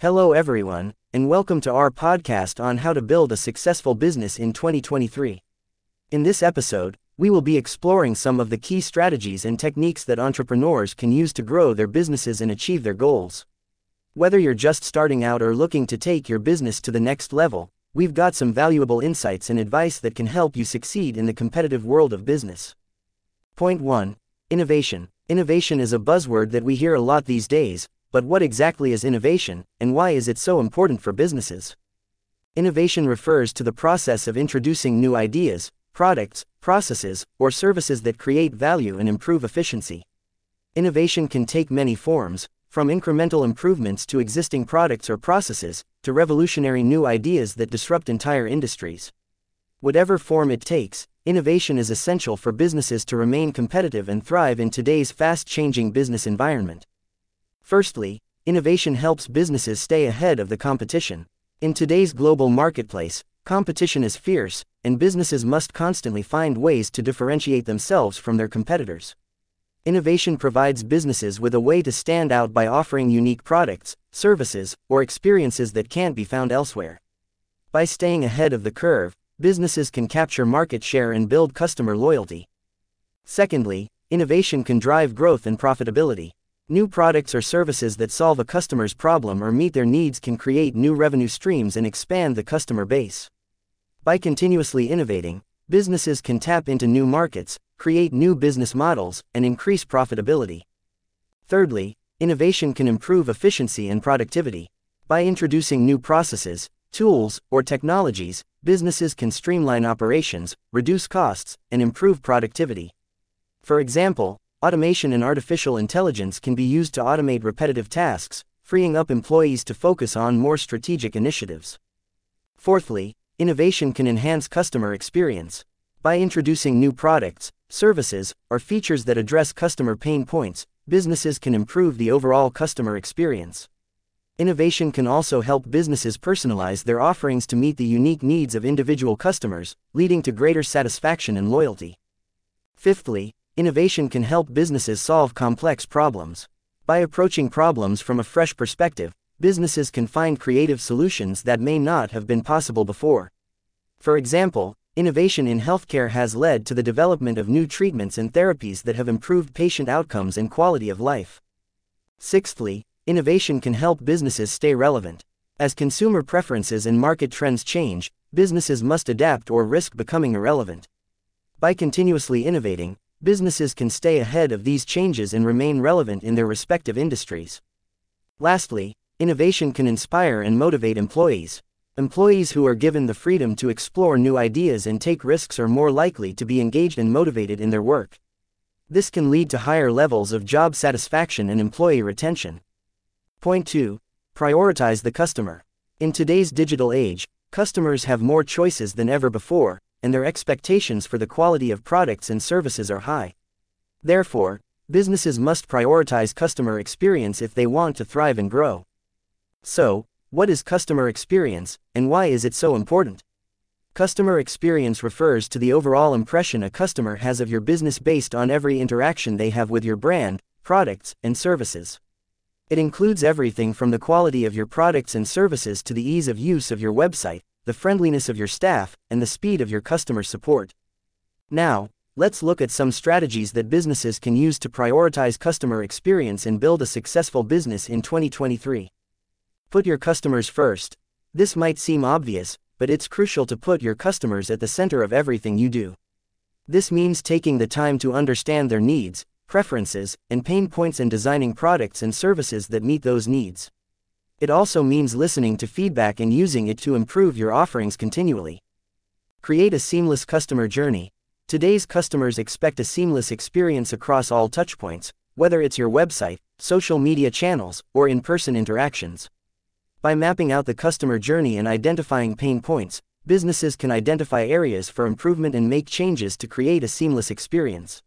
Hello, everyone, and welcome to our podcast on how to build a successful business in 2023. In this episode, we will be exploring some of the key strategies and techniques that entrepreneurs can use to grow their businesses and achieve their goals. Whether you're just starting out or looking to take your business to the next level, we've got some valuable insights and advice that can help you succeed in the competitive world of business. Point 1 Innovation. Innovation is a buzzword that we hear a lot these days, but what exactly is innovation, and why is it so important for businesses? Innovation refers to the process of introducing new ideas, products, processes, or services that create value and improve efficiency. Innovation can take many forms, from incremental improvements to existing products or processes, to revolutionary new ideas that disrupt entire industries. Whatever form it takes, innovation is essential for businesses to remain competitive and thrive in today's fast changing business environment. Firstly, innovation helps businesses stay ahead of the competition. In today's global marketplace, competition is fierce, and businesses must constantly find ways to differentiate themselves from their competitors. Innovation provides businesses with a way to stand out by offering unique products, services, or experiences that can't be found elsewhere. By staying ahead of the curve, businesses can capture market share and build customer loyalty. Secondly, innovation can drive growth and profitability. New products or services that solve a customer's problem or meet their needs can create new revenue streams and expand the customer base. By continuously innovating, businesses can tap into new markets, create new business models, and increase profitability. Thirdly, innovation can improve efficiency and productivity. By introducing new processes, tools, or technologies, businesses can streamline operations, reduce costs, and improve productivity. For example, automation and artificial intelligence can be used to automate repetitive tasks, freeing up employees to focus on more strategic initiatives. Fourthly, innovation can enhance customer experience. By introducing new products, services, or features that address customer pain points, businesses can improve the overall customer experience. Innovation can also help businesses personalize their offerings to meet the unique needs of individual customers, leading to greater satisfaction and loyalty. Fifthly, innovation can help businesses solve complex problems. By approaching problems from a fresh perspective, businesses can find creative solutions that may not have been possible before. For example, Innovation in healthcare has led to the development of new treatments and therapies that have improved patient outcomes and quality of life. Sixthly, innovation can help businesses stay relevant. As consumer preferences and market trends change, businesses must adapt or risk becoming irrelevant. By continuously innovating, businesses can stay ahead of these changes and remain relevant in their respective industries. Lastly, innovation can inspire and motivate employees. Employees who are given the freedom to explore new ideas and take risks are more likely to be engaged and motivated in their work. This can lead to higher levels of job satisfaction and employee retention. Point 2 Prioritize the customer. In today's digital age, customers have more choices than ever before, and their expectations for the quality of products and services are high. Therefore, businesses must prioritize customer experience if they want to thrive and grow. So, what is customer experience, and why is it so important? Customer experience refers to the overall impression a customer has of your business based on every interaction they have with your brand, products, and services. It includes everything from the quality of your products and services to the ease of use of your website, the friendliness of your staff, and the speed of your customer support. Now, let's look at some strategies that businesses can use to prioritize customer experience and build a successful business in 2023. Put your customers first. This might seem obvious, but it's crucial to put your customers at the center of everything you do. This means taking the time to understand their needs, preferences, and pain points and designing products and services that meet those needs. It also means listening to feedback and using it to improve your offerings continually. Create a seamless customer journey. Today's customers expect a seamless experience across all touchpoints, whether it's your website, social media channels, or in person interactions. By mapping out the customer journey and identifying pain points, businesses can identify areas for improvement and make changes to create a seamless experience.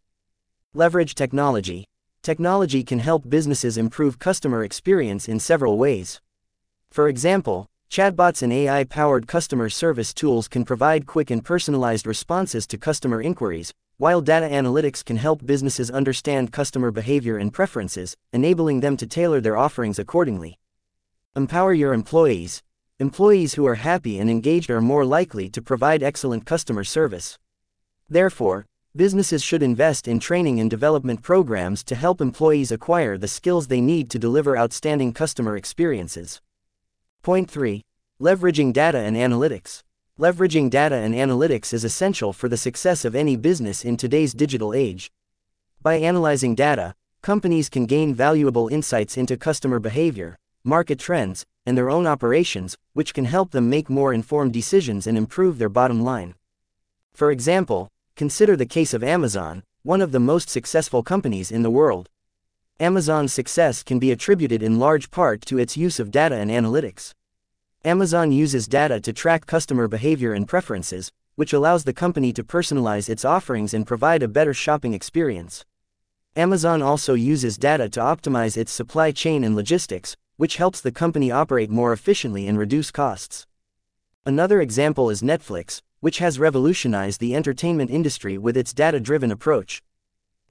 Leverage technology. Technology can help businesses improve customer experience in several ways. For example, chatbots and AI powered customer service tools can provide quick and personalized responses to customer inquiries, while data analytics can help businesses understand customer behavior and preferences, enabling them to tailor their offerings accordingly. Empower your employees. Employees who are happy and engaged are more likely to provide excellent customer service. Therefore, businesses should invest in training and development programs to help employees acquire the skills they need to deliver outstanding customer experiences. Point 3. Leveraging data and analytics. Leveraging data and analytics is essential for the success of any business in today's digital age. By analyzing data, companies can gain valuable insights into customer behavior, market trends, and their own operations, which can help them make more informed decisions and improve their bottom line. For example, consider the case of Amazon, one of the most successful companies in the world. Amazon's success can be attributed in large part to its use of data and analytics. Amazon uses data to track customer behavior and preferences, which allows the company to personalize its offerings and provide a better shopping experience. Amazon also uses data to optimize its supply chain and logistics, which helps the company operate more efficiently and reduce costs. Another example is Netflix, which has revolutionized the entertainment industry with its data driven approach.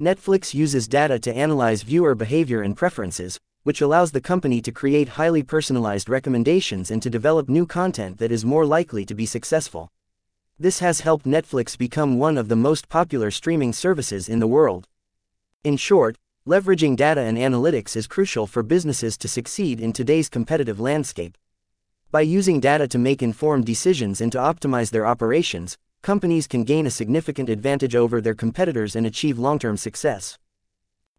Netflix uses data to analyze viewer behavior and preferences, which allows the company to create highly personalized recommendations and to develop new content that is more likely to be successful. This has helped Netflix become one of the most popular streaming services in the world. In short, leveraging data and analytics is crucial for businesses to succeed in today's competitive landscape. By using data to make informed decisions and to optimize their operations, companies can gain a significant advantage over their competitors and achieve long term success.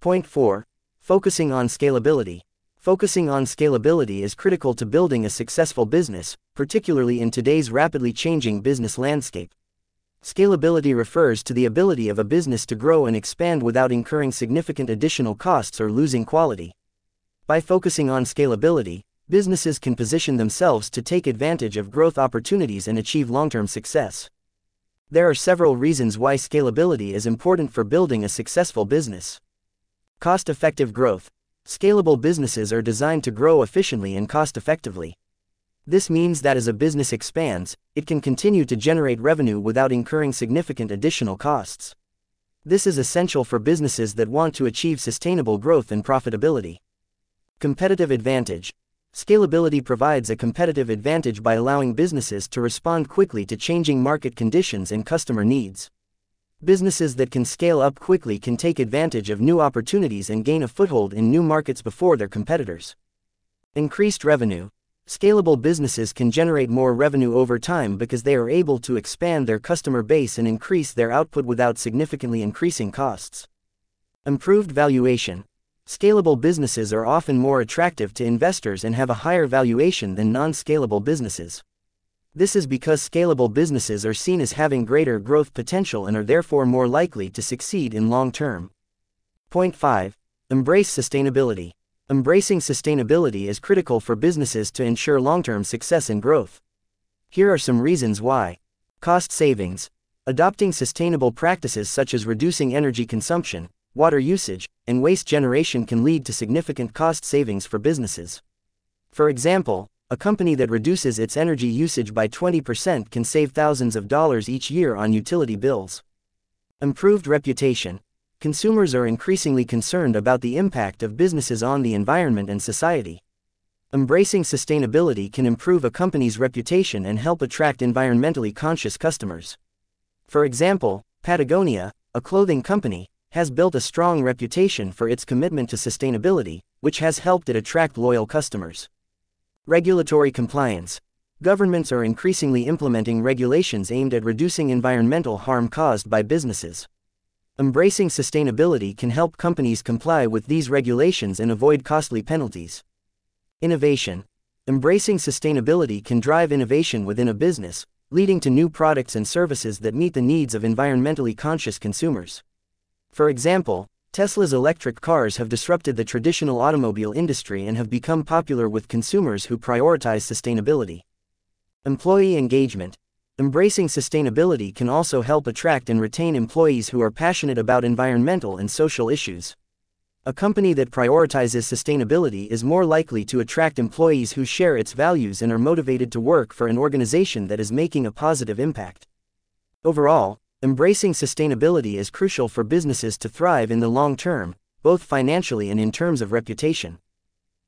Point 4 Focusing on scalability. Focusing on scalability is critical to building a successful business, particularly in today's rapidly changing business landscape. Scalability refers to the ability of a business to grow and expand without incurring significant additional costs or losing quality. By focusing on scalability, businesses can position themselves to take advantage of growth opportunities and achieve long term success. There are several reasons why scalability is important for building a successful business. Cost effective growth. Scalable businesses are designed to grow efficiently and cost effectively. This means that as a business expands, it can continue to generate revenue without incurring significant additional costs. This is essential for businesses that want to achieve sustainable growth and profitability. Competitive advantage. Scalability provides a competitive advantage by allowing businesses to respond quickly to changing market conditions and customer needs. Businesses that can scale up quickly can take advantage of new opportunities and gain a foothold in new markets before their competitors. Increased revenue. Scalable businesses can generate more revenue over time because they are able to expand their customer base and increase their output without significantly increasing costs. Improved valuation. Scalable businesses are often more attractive to investors and have a higher valuation than non scalable businesses. This is because scalable businesses are seen as having greater growth potential and are therefore more likely to succeed in long term. Point 5 Embrace sustainability. Embracing sustainability is critical for businesses to ensure long term success and growth. Here are some reasons why. Cost savings. Adopting sustainable practices such as reducing energy consumption, water usage, and waste generation can lead to significant cost savings for businesses. For example, a company that reduces its energy usage by 20% can save thousands of dollars each year on utility bills. Improved reputation consumers are increasingly concerned about the impact of businesses on the environment and society. Embracing sustainability can improve a company's reputation and help attract environmentally conscious customers. For example, Patagonia, a clothing company, has built a strong reputation for its commitment to sustainability, which has helped it attract loyal customers. Regulatory compliance. Governments are increasingly implementing regulations aimed at reducing environmental harm caused by businesses. Embracing sustainability can help companies comply with these regulations and avoid costly penalties. Innovation. Embracing sustainability can drive innovation within a business, leading to new products and services that meet the needs of environmentally conscious consumers. For example, Tesla's electric cars have disrupted the traditional automobile industry and have become popular with consumers who prioritize sustainability. Employee engagement. Embracing sustainability can also help attract and retain employees who are passionate about environmental and social issues. A company that prioritizes sustainability is more likely to attract employees who share its values and are motivated to work for an organization that is making a positive impact. Overall, embracing sustainability is crucial for businesses to thrive in the long term, both financially and in terms of reputation.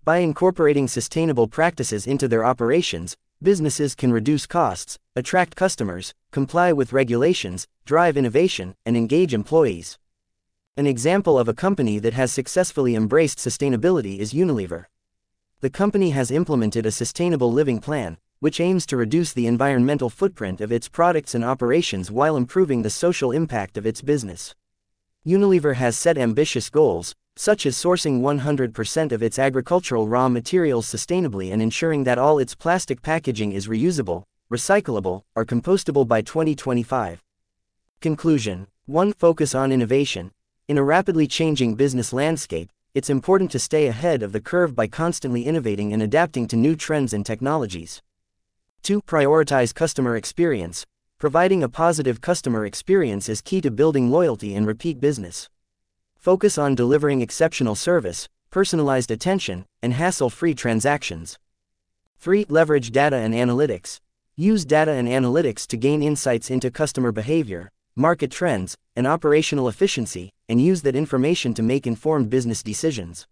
By incorporating sustainable practices into their operations, businesses can reduce costs, attract customers, comply with regulations, drive innovation, and engage employees. An example of a company that has successfully embraced sustainability is Unilever. The company has implemented a sustainable living plan, which aims to reduce the environmental footprint of its products and operations while improving the social impact of its business. Unilever has set ambitious goals, such as sourcing 100% of its agricultural raw materials sustainably and ensuring that all its plastic packaging is reusable, recyclable, or compostable by 2025. Conclusion 1. Focus on innovation. In a rapidly changing business landscape, it's important to stay ahead of the curve by constantly innovating and adapting to new trends and technologies. 2. Prioritize customer experience. Providing a positive customer experience is key to building loyalty and repeat business. Focus on delivering exceptional service, personalized attention, and hassle free transactions. 3. Leverage data and analytics. Use data and analytics to gain insights into customer behavior, market trends, and operational efficiency, and use that information to make informed business decisions.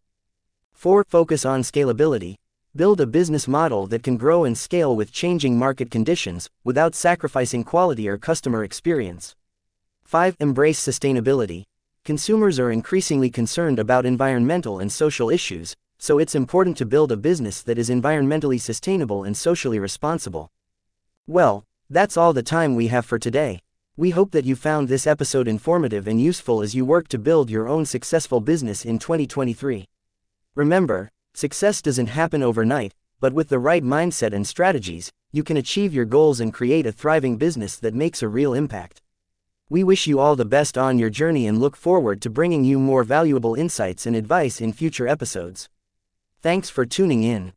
4. Focus on scalability. Build a business model that can grow and scale with changing market conditions without sacrificing quality or customer experience. 5. Embrace sustainability. Consumers are increasingly concerned about environmental and social issues, so it's important to build a business that is environmentally sustainable and socially responsible. Well, that's all the time we have for today. We hope that you found this episode informative and useful as you work to build your own successful business in 2023. Remember, Success doesn't happen overnight, but with the right mindset and strategies, you can achieve your goals and create a thriving business that makes a real impact. We wish you all the best on your journey and look forward to bringing you more valuable insights and advice in future episodes. Thanks for tuning in.